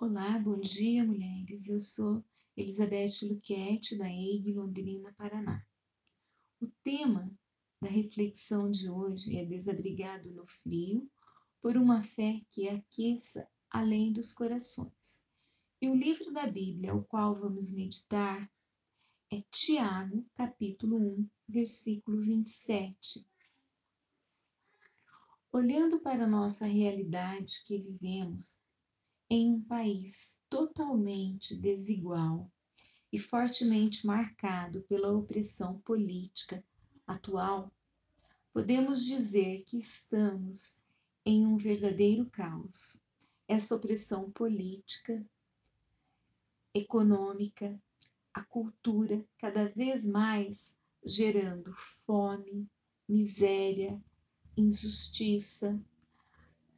Olá, bom dia, mulheres. Eu sou Elizabeth Luquete, da EIG Londrina, Paraná. O tema da reflexão de hoje é Desabrigado no Frio, por uma fé que aqueça além dos corações. E o livro da Bíblia, ao qual vamos meditar, é Tiago, capítulo 1, versículo 27. Olhando para a nossa realidade que vivemos, em um país totalmente desigual e fortemente marcado pela opressão política atual, podemos dizer que estamos em um verdadeiro caos. Essa opressão política, econômica, a cultura cada vez mais gerando fome, miséria, injustiça,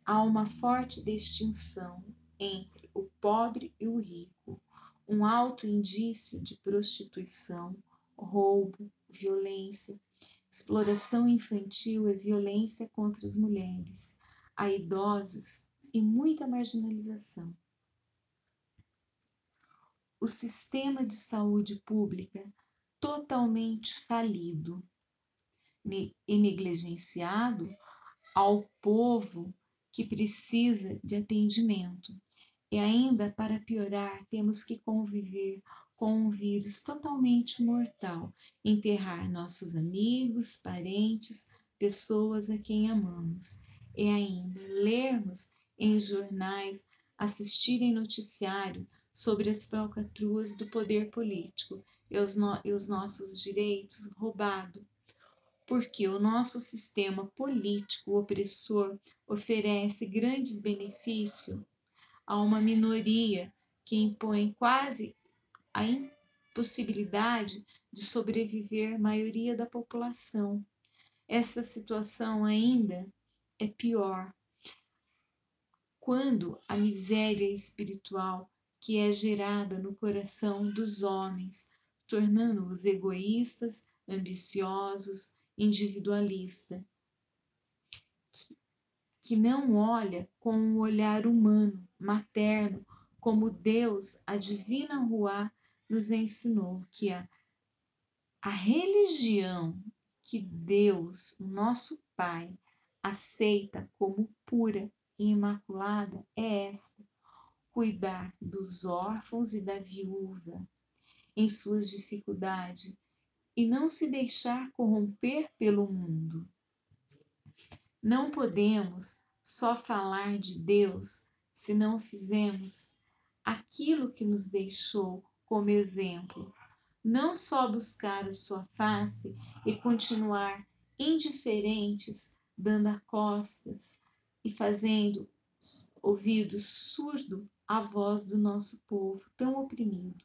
há uma forte distinção entre o pobre e o rico, um alto indício de prostituição, roubo, violência, exploração infantil e violência contra as mulheres, a idosos e muita marginalização. O sistema de saúde pública totalmente falido e negligenciado ao povo que precisa de atendimento. E ainda, para piorar, temos que conviver com um vírus totalmente mortal, enterrar nossos amigos, parentes, pessoas a quem amamos. E ainda lermos em jornais, assistirem noticiário sobre as falcatruas do poder político e os, no, e os nossos direitos roubados porque o nosso sistema político opressor oferece grandes benefícios a uma minoria que impõe quase a impossibilidade de sobreviver a maioria da população. Essa situação ainda é pior quando a miséria espiritual que é gerada no coração dos homens, tornando-os egoístas, ambiciosos, individualista, que, que não olha com um olhar humano, materno, como Deus, a divina Ruá, nos ensinou que a, a religião que Deus, nosso Pai, aceita como pura e imaculada é esta: cuidar dos órfãos e da viúva em suas dificuldades e não se deixar corromper pelo mundo. Não podemos só falar de Deus se não fizermos aquilo que nos deixou como exemplo. Não só buscar a sua face e continuar indiferentes, dando a costas e fazendo ouvido surdo à voz do nosso povo tão oprimido.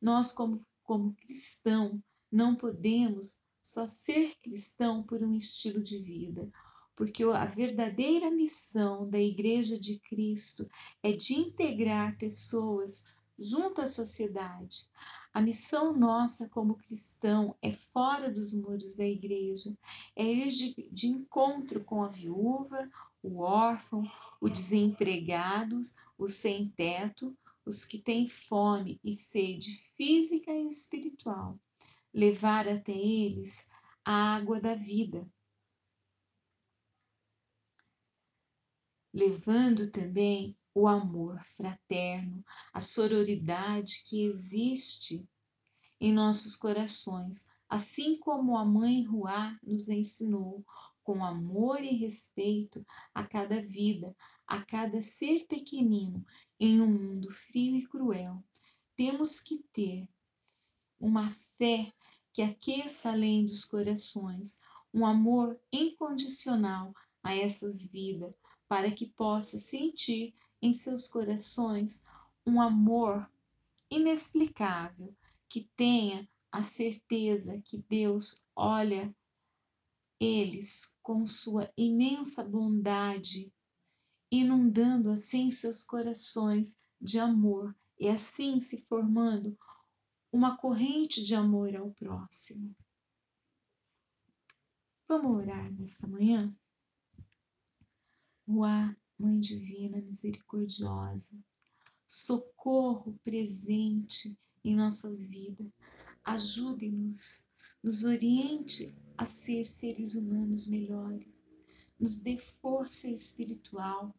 Nós, como como cristão, não podemos só ser cristão por um estilo de vida, porque a verdadeira missão da Igreja de Cristo é de integrar pessoas junto à sociedade. A missão nossa como cristão é fora dos muros da igreja, é ir de, de encontro com a viúva, o órfão, o desempregado, o sem teto, os que têm fome e sede física e espiritual, levar até eles a água da vida. Levando também o amor fraterno, a sororidade que existe em nossos corações, assim como a mãe Ruá nos ensinou, com amor e respeito a cada vida, a cada ser pequenino em um mundo frio e cruel. Temos que ter uma fé que aqueça além dos corações, um amor incondicional a essas vidas, para que possa sentir em seus corações um amor inexplicável, que tenha a certeza que Deus olha eles com sua imensa bondade, inundando assim seus corações de amor e assim se formando uma corrente de amor ao próximo. Vamos orar nesta manhã? Ruá, Mãe Divina Misericordiosa, socorro presente em nossas vidas. Ajude-nos, nos oriente a ser seres humanos melhores, nos dê força espiritual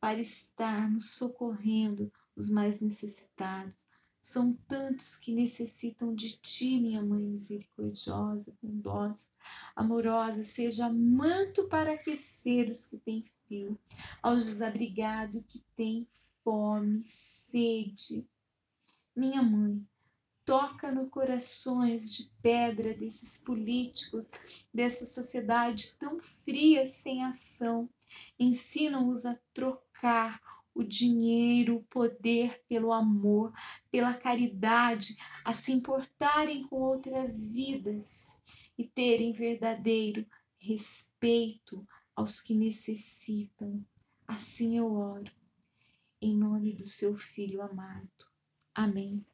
para estarmos socorrendo os mais necessitados. São tantos que necessitam de ti, minha mãe misericordiosa, bondosa, amorosa, seja manto para aquecer os que têm frio, aos desabrigados que têm fome, sede. Minha mãe, toca no corações de pedra desses políticos, dessa sociedade tão fria, sem ação. Ensina-os a trocar o dinheiro, o poder pelo amor, pela caridade, a se importarem com outras vidas e terem verdadeiro respeito aos que necessitam. Assim eu oro, em nome do seu Filho amado. Amém.